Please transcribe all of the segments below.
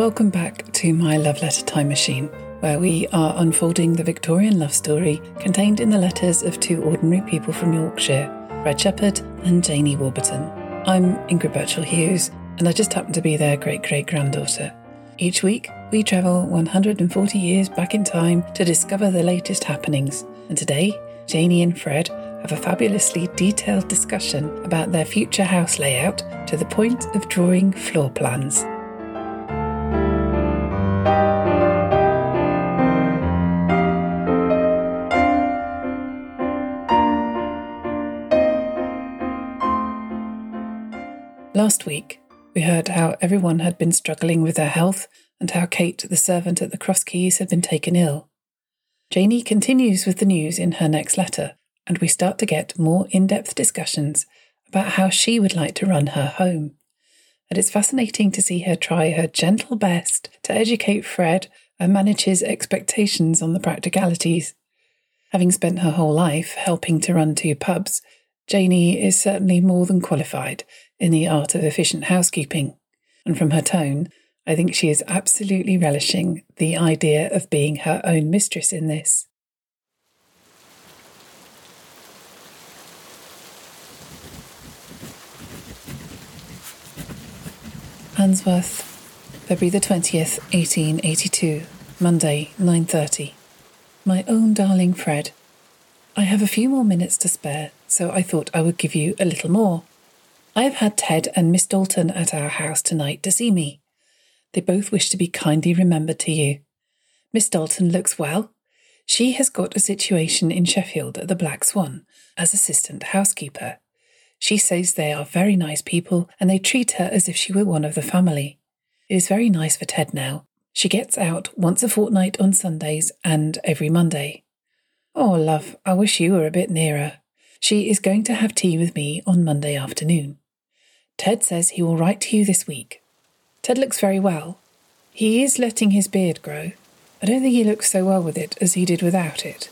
welcome back to my love letter time machine, where we are unfolding the Victorian love story contained in the letters of two ordinary people from Yorkshire, Fred Shepherd and Janie Warburton. I'm Ingrid Birchall Hughes, and I just happen to be their great great granddaughter. Each week, we travel 140 years back in time to discover the latest happenings, and today, Janie and Fred have a fabulously detailed discussion about their future house layout to the point of drawing floor plans. Last week, we heard how everyone had been struggling with their health and how Kate, the servant at the Cross Keys, had been taken ill. Janie continues with the news in her next letter, and we start to get more in depth discussions about how she would like to run her home. And it's fascinating to see her try her gentle best to educate Fred and manage his expectations on the practicalities. Having spent her whole life helping to run two pubs, Janie is certainly more than qualified in the art of efficient housekeeping. And from her tone, I think she is absolutely relishing the idea of being her own mistress in this. Handsworth, February the 20th, 1882, Monday, 9:30. My own darling Fred, I have a few more minutes to spare, so I thought I would give you a little more. I have had Ted and Miss Dalton at our house tonight to see me. They both wish to be kindly remembered to you. Miss Dalton looks well. She has got a situation in Sheffield at the Black Swan as assistant housekeeper. She says they are very nice people and they treat her as if she were one of the family. It is very nice for Ted now. She gets out once a fortnight on Sundays and every Monday. Oh, love, I wish you were a bit nearer. She is going to have tea with me on Monday afternoon. Ted says he will write to you this week. Ted looks very well. He is letting his beard grow. I don't think he looks so well with it as he did without it.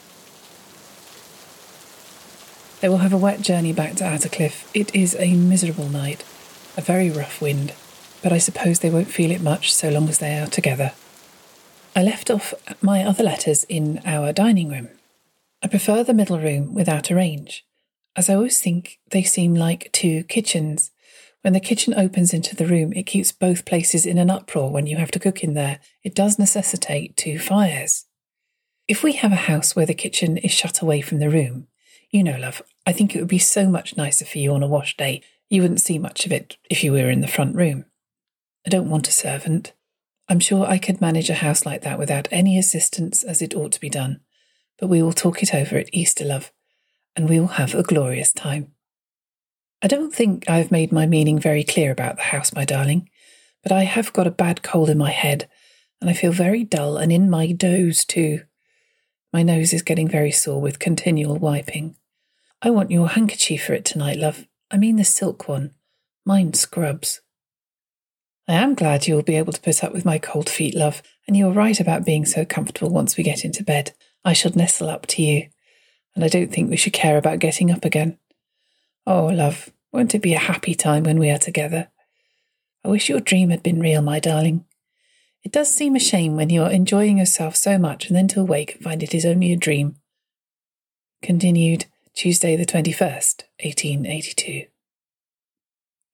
They will have a wet journey back to Attercliffe. It is a miserable night, a very rough wind, but I suppose they won't feel it much so long as they are together. I left off my other letters in our dining room. I prefer the middle room without a range, as I always think they seem like two kitchens when the kitchen opens into the room, it keeps both places in an uproar when you have to cook in there. It does necessitate two fires. If we have a house where the kitchen is shut away from the room, you know, love, I think it would be so much nicer for you on a wash day. You wouldn't see much of it if you were in the front room. I don't want a servant. I'm sure I could manage a house like that without any assistance as it ought to be done. But we will talk it over at Easter, love, and we will have a glorious time. I don't think I've made my meaning very clear about the house, my darling, but I have got a bad cold in my head, and I feel very dull and in my doze too. My nose is getting very sore with continual wiping. I want your handkerchief for it tonight, love. I mean the silk one. Mine scrubs. I am glad you will be able to put up with my cold feet, love, and you are right about being so comfortable once we get into bed. I shall nestle up to you, and I don't think we should care about getting up again. Oh, love, won't it be a happy time when we are together? I wish your dream had been real, my darling. It does seem a shame when you're enjoying yourself so much and then to awake and find it is only a dream. Continued Tuesday, the 21st, 1882.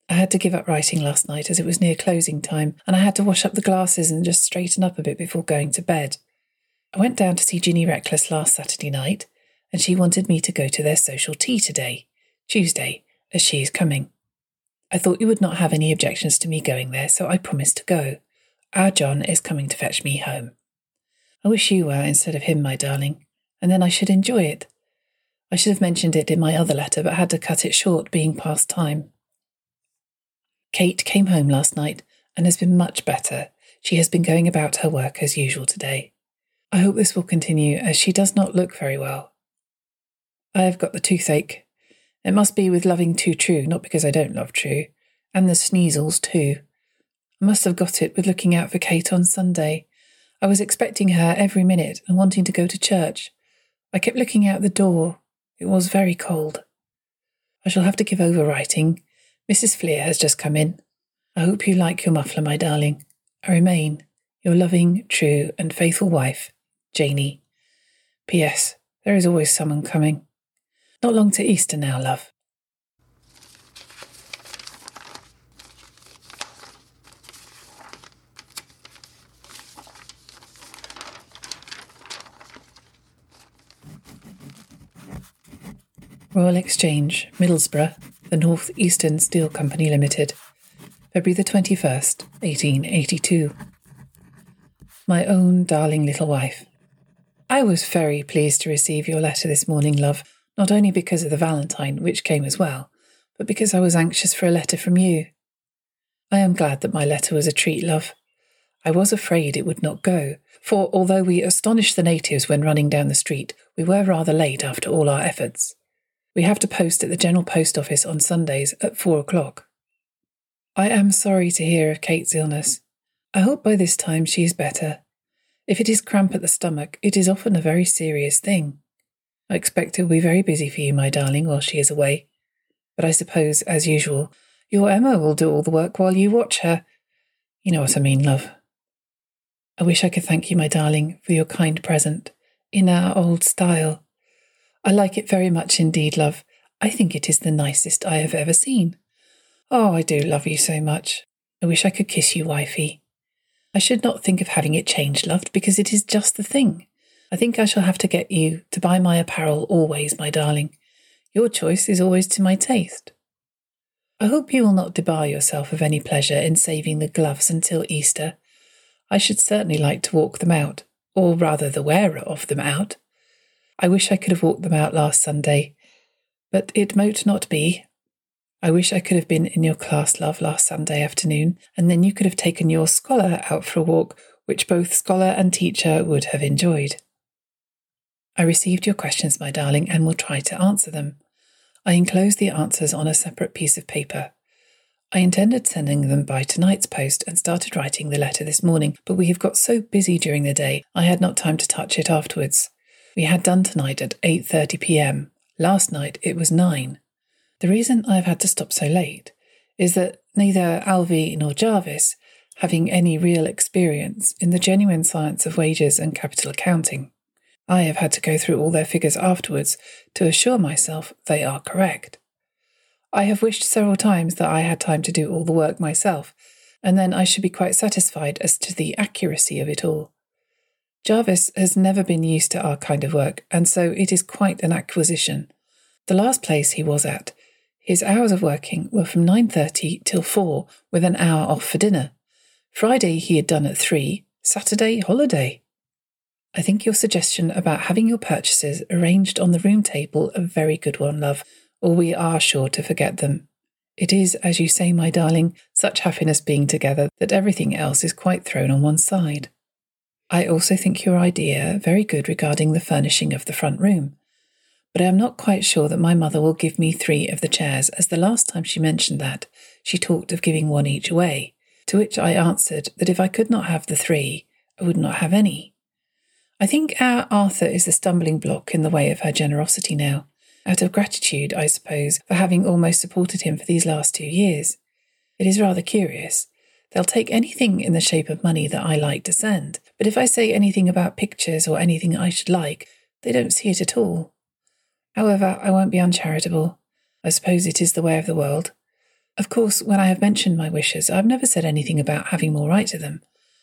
I had to give up writing last night as it was near closing time, and I had to wash up the glasses and just straighten up a bit before going to bed. I went down to see Ginny Reckless last Saturday night, and she wanted me to go to their social tea today. Tuesday, as she is coming. I thought you would not have any objections to me going there, so I promised to go. Our John is coming to fetch me home. I wish you were instead of him, my darling, and then I should enjoy it. I should have mentioned it in my other letter, but had to cut it short, being past time. Kate came home last night and has been much better. She has been going about her work as usual today. I hope this will continue, as she does not look very well. I have got the toothache, it must be with loving too true, not because I don't love true. And the sneezels, too. I must have got it with looking out for Kate on Sunday. I was expecting her every minute and wanting to go to church. I kept looking out the door. It was very cold. I shall have to give over writing. Mrs. Fleer has just come in. I hope you like your muffler, my darling. I remain your loving, true, and faithful wife, Janie. P.S. There is always someone coming. Not long to Easter now, love. Royal Exchange, Middlesbrough, the North Eastern Steel Company Limited, February the 21st, 1882. My own darling little wife. I was very pleased to receive your letter this morning, love, not only because of the Valentine, which came as well, but because I was anxious for a letter from you. I am glad that my letter was a treat, love. I was afraid it would not go, for although we astonished the natives when running down the street, we were rather late after all our efforts. We have to post at the General Post Office on Sundays at four o'clock. I am sorry to hear of Kate's illness. I hope by this time she is better. If it is cramp at the stomach, it is often a very serious thing. I expect it will be very busy for you, my darling, while she is away. But I suppose, as usual, your Emma will do all the work while you watch her. You know what I mean, love. I wish I could thank you, my darling, for your kind present, in our old style. I like it very much indeed, love. I think it is the nicest I have ever seen. Oh, I do love you so much. I wish I could kiss you, wifey. I should not think of having it changed, loved, because it is just the thing. I think I shall have to get you to buy my apparel always, my darling. Your choice is always to my taste. I hope you will not debar yourself of any pleasure in saving the gloves until Easter. I should certainly like to walk them out, or rather the wearer of them out. I wish I could have walked them out last Sunday, but it mote not be. I wish I could have been in your class, love, last Sunday afternoon, and then you could have taken your scholar out for a walk, which both scholar and teacher would have enjoyed. I received your questions, my darling, and will try to answer them. I enclosed the answers on a separate piece of paper. I intended sending them by tonight's post and started writing the letter this morning, but we have got so busy during the day I had not time to touch it afterwards. We had done tonight at 8:30 p.m. Last night it was 9. The reason I've had to stop so late is that neither Alvy nor Jarvis having any real experience in the genuine science of wages and capital accounting. I have had to go through all their figures afterwards to assure myself they are correct. I have wished several times that I had time to do all the work myself, and then I should be quite satisfied as to the accuracy of it all. Jarvis has never been used to our kind of work, and so it is quite an acquisition. The last place he was at, his hours of working were from 9.30 till 4, with an hour off for dinner. Friday he had done at 3, Saturday holiday. I think your suggestion about having your purchases arranged on the room table a very good one, love, or we are sure to forget them. It is, as you say, my darling, such happiness being together that everything else is quite thrown on one side. I also think your idea very good regarding the furnishing of the front room. But I am not quite sure that my mother will give me three of the chairs, as the last time she mentioned that, she talked of giving one each away, to which I answered that if I could not have the three, I would not have any. I think our Arthur is the stumbling block in the way of her generosity now, out of gratitude, I suppose, for having almost supported him for these last two years. It is rather curious. They'll take anything in the shape of money that I like to send, but if I say anything about pictures or anything I should like, they don't see it at all. However, I won't be uncharitable. I suppose it is the way of the world. Of course, when I have mentioned my wishes, I've never said anything about having more right to them.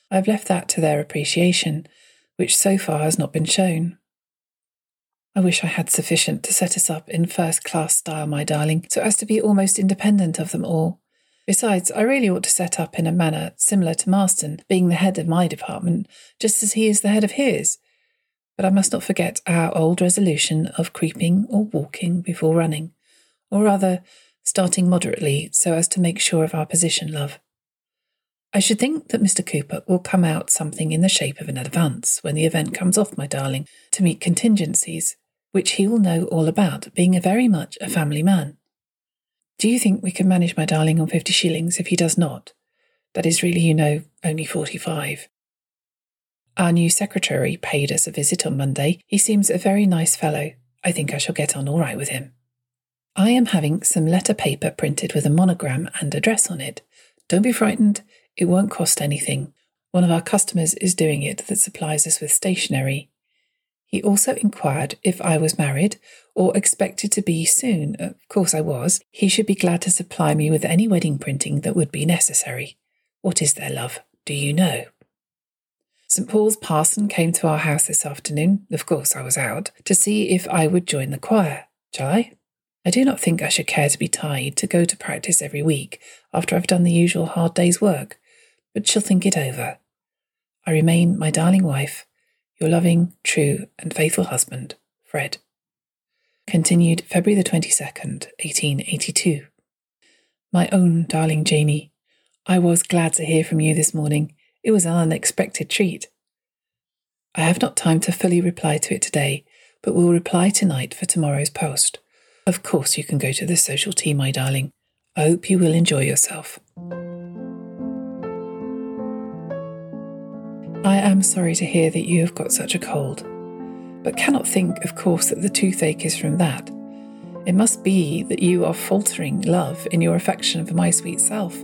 I've left that to their appreciation, which so far has not been shown. I wish I had sufficient to set us up in first class style, my darling, so as to be almost independent of them all. Besides, I really ought to set up in a manner similar to Marston, being the head of my department, just as he is the head of his. But I must not forget our old resolution of creeping or walking before running, or rather, starting moderately so as to make sure of our position, love. I should think that Mr. Cooper will come out something in the shape of an advance when the event comes off, my darling, to meet contingencies, which he will know all about, being a very much a family man. Do you think we can manage my darling on fifty shillings if he does not? That is really, you know, only forty five. Our new secretary paid us a visit on Monday. He seems a very nice fellow. I think I shall get on all right with him. I am having some letter paper printed with a monogram and address on it. Don't be frightened, it won't cost anything. One of our customers is doing it that supplies us with stationery. He also inquired if I was married or expected to be soon. Of course, I was. He should be glad to supply me with any wedding printing that would be necessary. What is there, love? Do you know? St. Paul's parson came to our house this afternoon, of course I was out, to see if I would join the choir. Shall I? I do not think I should care to be tied to go to practice every week after I've done the usual hard day's work, but shall think it over. I remain my darling wife, your loving, true, and faithful husband, Fred. Continued February the 22nd, 1882. My own darling Janie, I was glad to hear from you this morning. It was an unexpected treat. I have not time to fully reply to it today, but will reply tonight for tomorrow's post. Of course, you can go to the social tea, my darling. I hope you will enjoy yourself. I am sorry to hear that you have got such a cold, but cannot think, of course, that the toothache is from that. It must be that you are faltering love in your affection for my sweet self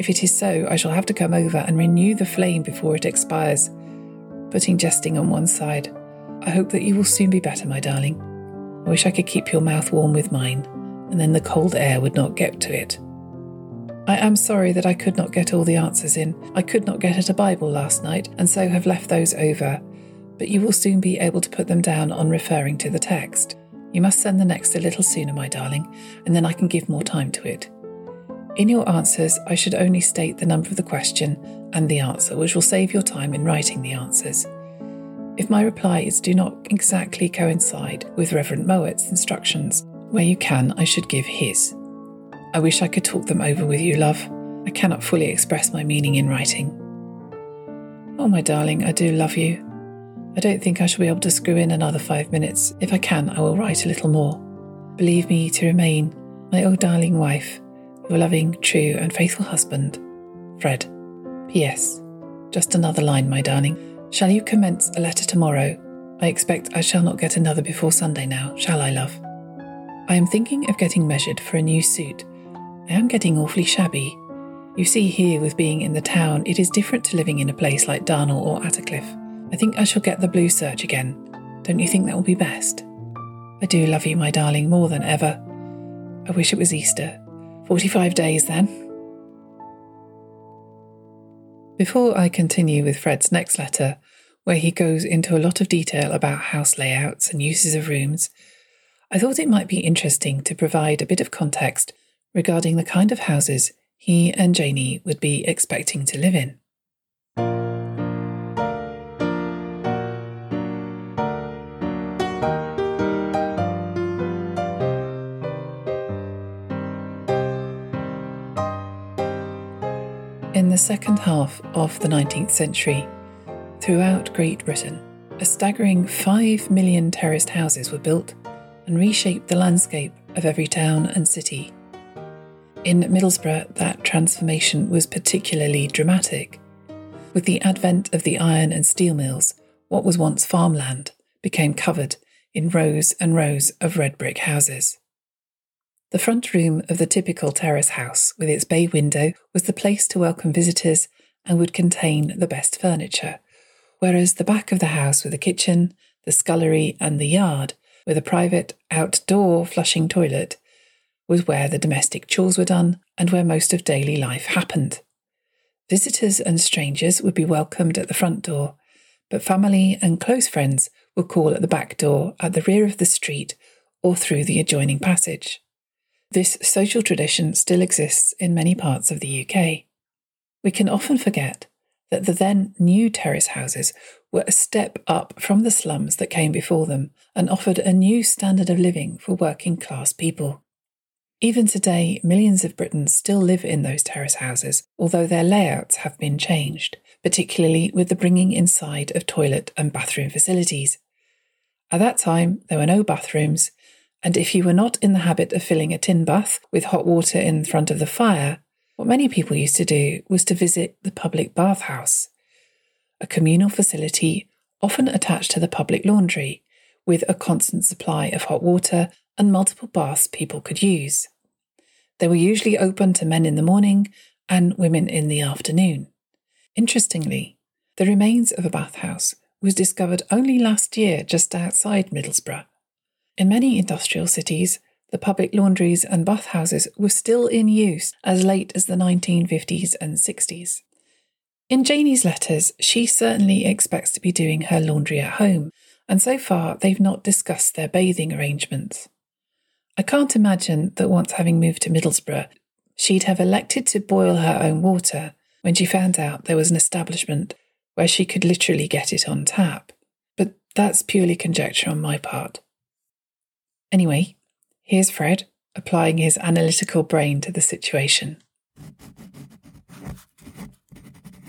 if it is so, I shall have to come over and renew the flame before it expires. Putting jesting on one side, I hope that you will soon be better, my darling. I wish I could keep your mouth warm with mine, and then the cold air would not get to it. I am sorry that I could not get all the answers in. I could not get at a Bible last night, and so have left those over, but you will soon be able to put them down on referring to the text. You must send the next a little sooner, my darling, and then I can give more time to it. In your answers, I should only state the number of the question and the answer, which will save your time in writing the answers. If my replies do not exactly coincide with Reverend Mowatt's instructions, where you can, I should give his. I wish I could talk them over with you, love. I cannot fully express my meaning in writing. Oh, my darling, I do love you. I don't think I shall be able to screw in another five minutes. If I can, I will write a little more. Believe me to remain, my old darling wife, your loving, true, and faithful husband, Fred. P.S. Just another line, my darling. Shall you commence a letter tomorrow? I expect I shall not get another before Sunday now, shall I, love? I am thinking of getting measured for a new suit. I am getting awfully shabby. You see, here with being in the town, it is different to living in a place like Darnall or Attercliffe. I think I shall get the blue serge again. Don't you think that will be best? I do love you, my darling, more than ever. I wish it was Easter. 45 days then. Before I continue with Fred's next letter, where he goes into a lot of detail about house layouts and uses of rooms, I thought it might be interesting to provide a bit of context regarding the kind of houses he and Janie would be expecting to live in. In the second half of the 19th century, throughout Great Britain, a staggering 5 million terraced houses were built and reshaped the landscape of every town and city. In Middlesbrough, that transformation was particularly dramatic. With the advent of the iron and steel mills, what was once farmland became covered in rows and rows of red brick houses. The front room of the typical terrace house, with its bay window, was the place to welcome visitors and would contain the best furniture, whereas the back of the house, with the kitchen, the scullery, and the yard, with a private outdoor flushing toilet, was where the domestic chores were done and where most of daily life happened. Visitors and strangers would be welcomed at the front door, but family and close friends would call at the back door, at the rear of the street, or through the adjoining passage. This social tradition still exists in many parts of the UK. We can often forget that the then new terrace houses were a step up from the slums that came before them and offered a new standard of living for working class people. Even today, millions of Britons still live in those terrace houses, although their layouts have been changed, particularly with the bringing inside of toilet and bathroom facilities. At that time, there were no bathrooms, and if you were not in the habit of filling a tin bath with hot water in front of the fire, what many people used to do was to visit the public bathhouse, a communal facility often attached to the public laundry, with a constant supply of hot water and multiple baths people could use. They were usually open to men in the morning and women in the afternoon. Interestingly, the remains of a bathhouse was discovered only last year just outside Middlesbrough. In many industrial cities, the public laundries and bathhouses were still in use as late as the 1950s and 60s. In Janie's letters, she certainly expects to be doing her laundry at home, and so far they've not discussed their bathing arrangements. I can't imagine that once having moved to Middlesbrough, she'd have elected to boil her own water when she found out there was an establishment where she could literally get it on tap. But that's purely conjecture on my part. Anyway, here's Fred applying his analytical brain to the situation.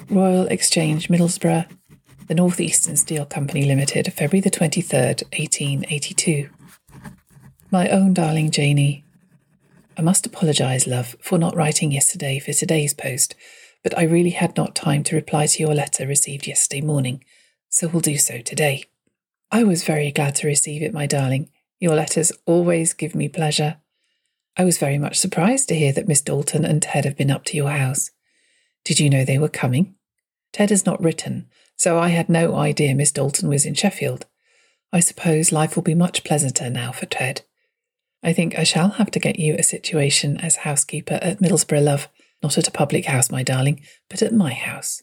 Royal Exchange, Middlesbrough, the North Eastern Steel Company Limited, February the 23rd, 1882. My own darling Janie, I must apologise, love, for not writing yesterday for today's post, but I really had not time to reply to your letter received yesterday morning, so will do so today. I was very glad to receive it, my darling. Your letters always give me pleasure. I was very much surprised to hear that Miss Dalton and Ted have been up to your house. Did you know they were coming? Ted has not written, so I had no idea Miss Dalton was in Sheffield. I suppose life will be much pleasanter now for Ted. I think I shall have to get you a situation as housekeeper at Middlesbrough, love, not at a public house, my darling, but at my house.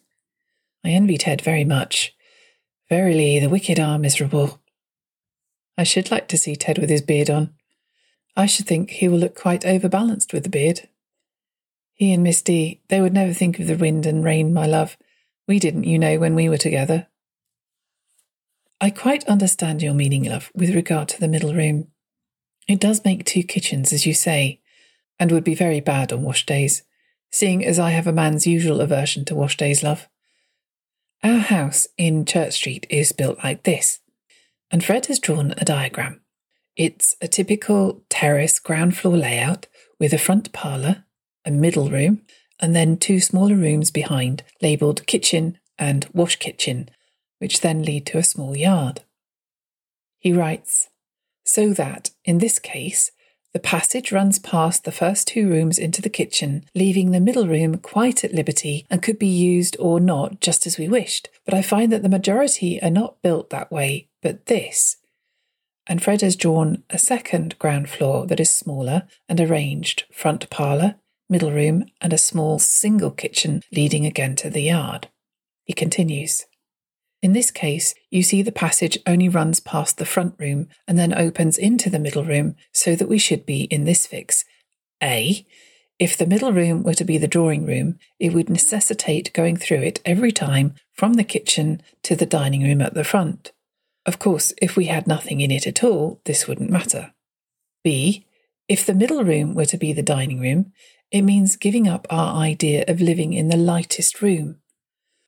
I envy Ted very much. Verily, the wicked are miserable. I should like to see Ted with his beard on. I should think he will look quite overbalanced with the beard. He and Miss D, they would never think of the wind and rain, my love. We didn't, you know, when we were together. I quite understand your meaning, love, with regard to the middle room. It does make two kitchens, as you say, and would be very bad on wash days, seeing as I have a man's usual aversion to wash days, love. Our house in Church Street is built like this, and Fred has drawn a diagram. It's a typical terrace ground floor layout with a front parlour, a middle room, and then two smaller rooms behind, labelled kitchen and wash kitchen, which then lead to a small yard. He writes, so that, in this case, the passage runs past the first two rooms into the kitchen, leaving the middle room quite at liberty and could be used or not just as we wished. But I find that the majority are not built that way, but this. And Fred has drawn a second ground floor that is smaller and arranged front parlour, middle room, and a small single kitchen leading again to the yard. He continues. In this case, you see the passage only runs past the front room and then opens into the middle room, so that we should be in this fix. A. If the middle room were to be the drawing room, it would necessitate going through it every time from the kitchen to the dining room at the front. Of course, if we had nothing in it at all, this wouldn't matter. B. If the middle room were to be the dining room, it means giving up our idea of living in the lightest room.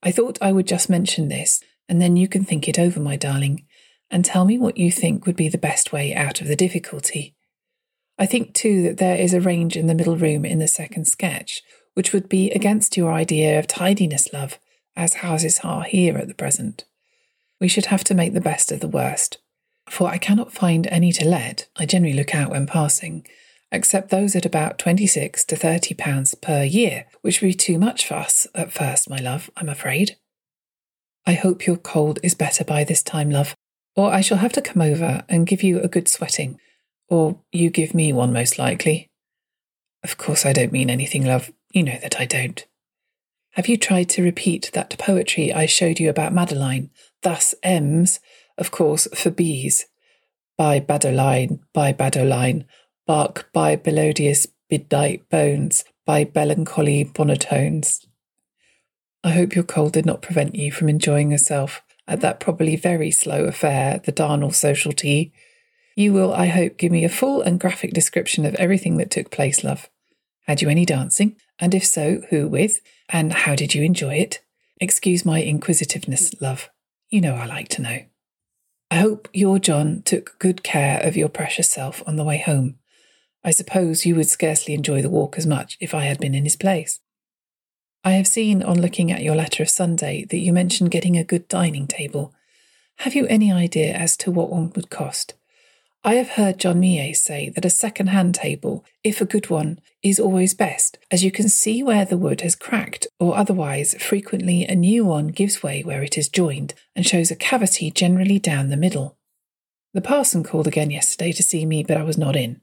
I thought I would just mention this and then you can think it over, my darling, and tell me what you think would be the best way out of the difficulty. I think, too, that there is a range in the middle room in the second sketch, which would be against your idea of tidiness, love, as houses are here at the present. We should have to make the best of the worst. For I cannot find any to let, I generally look out when passing, except those at about twenty six to thirty pounds per year, which would be too much for us at first, my love, I'm afraid. I hope your cold is better by this time, love, or I shall have to come over and give you a good sweating, or you give me one most likely. Of course, I don't mean anything, love. You know that I don't. Have you tried to repeat that poetry I showed you about Madeline? Thus M's, of course, for bees. By Badoline, by Badoline, bark by Belodious midnight bones, by melancholy bonotones. I hope your cold did not prevent you from enjoying yourself at that probably very slow affair, the Darnall social tea. You will, I hope, give me a full and graphic description of everything that took place, love. Had you any dancing? And if so, who with? And how did you enjoy it? Excuse my inquisitiveness, love. You know I like to know. I hope your John took good care of your precious self on the way home. I suppose you would scarcely enjoy the walk as much if I had been in his place. I have seen on looking at your letter of Sunday that you mentioned getting a good dining table. Have you any idea as to what one would cost? I have heard John Millet say that a second-hand table, if a good one, is always best, as you can see where the wood has cracked, or otherwise, frequently a new one gives way where it is joined and shows a cavity generally down the middle. The parson called again yesterday to see me, but I was not in.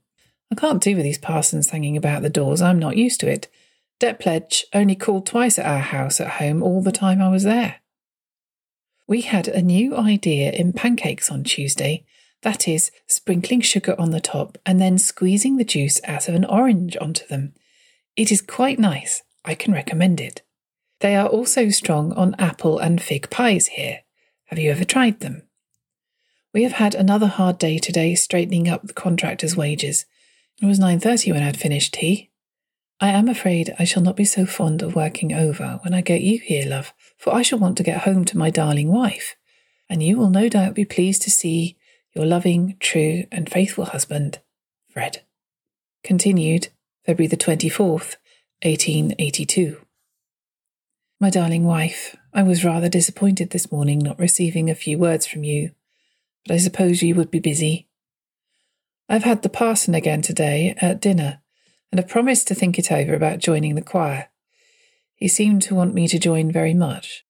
I can't do with these parsons hanging about the doors, I'm not used to it. Depledge only called twice at our house at home all the time I was there. We had a new idea in pancakes on Tuesday, that is, sprinkling sugar on the top and then squeezing the juice out of an orange onto them. It is quite nice. I can recommend it. They are also strong on apple and fig pies here. Have you ever tried them? We have had another hard day today straightening up the contractors' wages. It was 9:30 when I had finished tea. I am afraid I shall not be so fond of working over when I get you here, love, for I shall want to get home to my darling wife, and you will no doubt be pleased to see your loving, true, and faithful husband, Fred. Continued February the 24th, 1882. My darling wife, I was rather disappointed this morning not receiving a few words from you, but I suppose you would be busy. I've had the parson again today at dinner, and have promised to think it over about joining the choir. He seemed to want me to join very much.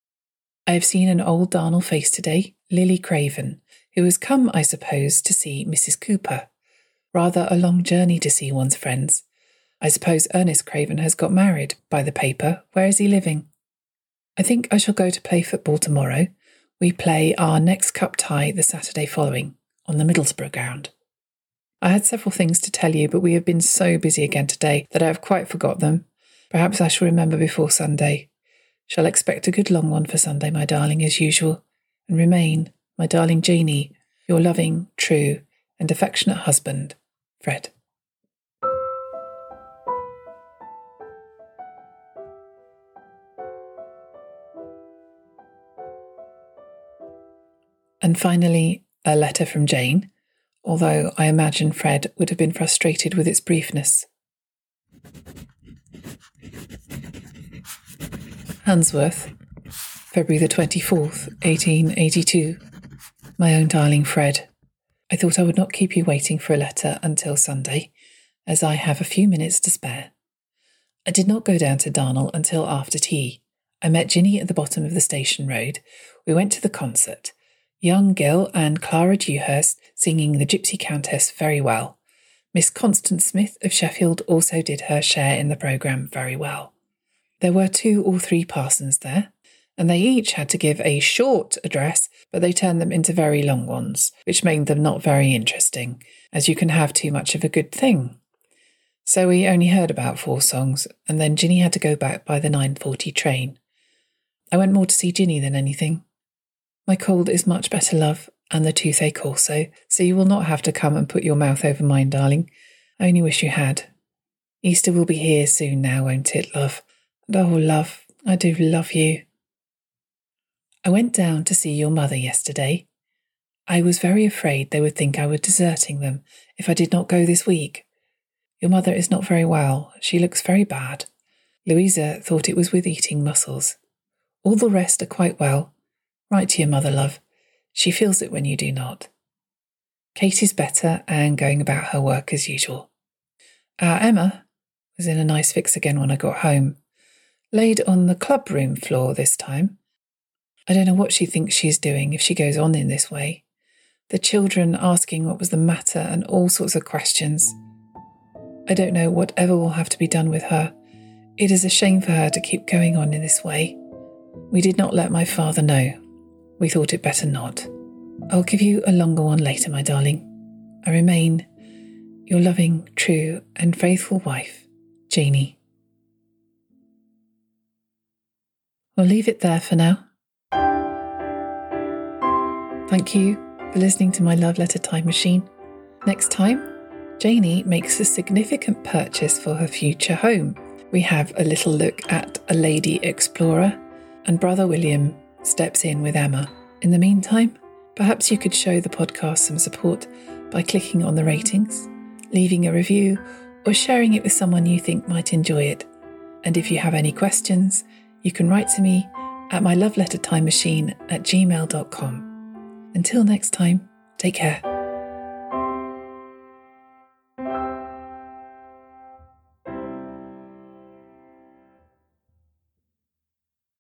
I have seen an old Darnall face today, Lily Craven, who has come, I suppose, to see Mrs. Cooper. Rather a long journey to see one's friends. I suppose Ernest Craven has got married, by the paper. Where is he living? I think I shall go to play football tomorrow. We play our next cup tie the Saturday following, on the Middlesbrough ground. I had several things to tell you, but we have been so busy again today that I have quite forgot them. Perhaps I shall remember before Sunday. Shall expect a good long one for Sunday, my darling, as usual, and remain my darling Janie, your loving, true, and affectionate husband, Fred. And finally, a letter from Jane, although I imagine Fred would have been frustrated with its briefness. Handsworth, February the 24th, 1882. My own darling Fred, I thought I would not keep you waiting for a letter until Sunday, as I have a few minutes to spare. I did not go down to Darnall until after tea. I met Ginny at the bottom of the station road. We went to the concert. Young Gill and Clara Dewhurst singing The Gypsy Countess very well. Miss Constance Smith of Sheffield also did her share in the programme very well. There were two or three parsons there, and they each had to give a short address, but they turned them into very long ones, which made them not very interesting, as you can have too much of a good thing. So we only heard about four songs, and then Ginny had to go back by the 9.40 train. I went more to see Ginny than anything. My cold is much better, love, and the toothache also, so you will not have to come and put your mouth over mine, darling. I only wish you had. Easter will be here soon now, won't it, love? And oh, love, I do love you. I went down to see your mother yesterday. I was very afraid they would think I were deserting them if I did not go this week. Your mother is not very well. She looks very bad. Louisa thought it was with eating mussels. All the rest are quite well. Write to your mother, love. She feels it when you do not. Kate is better and going about her work as usual. Our Emma was in a nice fix again when I got home. Laid on the club room floor this time. I don't know what she thinks she's doing if she goes on in this way. The children asking what was the matter and all sorts of questions. I don't know whatever will have to be done with her. It is a shame for her to keep going on in this way. We did not let my father know. We thought it better not. I'll give you a longer one later, my darling. I remain your loving, true, and faithful wife, Janie. We'll leave it there for now. Thank you for listening to my love letter time machine. Next time, Janie makes a significant purchase for her future home. We have a little look at a lady explorer, and brother William steps in with Emma. In the meantime, perhaps you could show the podcast some support by clicking on the ratings, leaving a review, or sharing it with someone you think might enjoy it. And if you have any questions, you can write to me at my love letter time machine at gmail.com. Until next time, take care.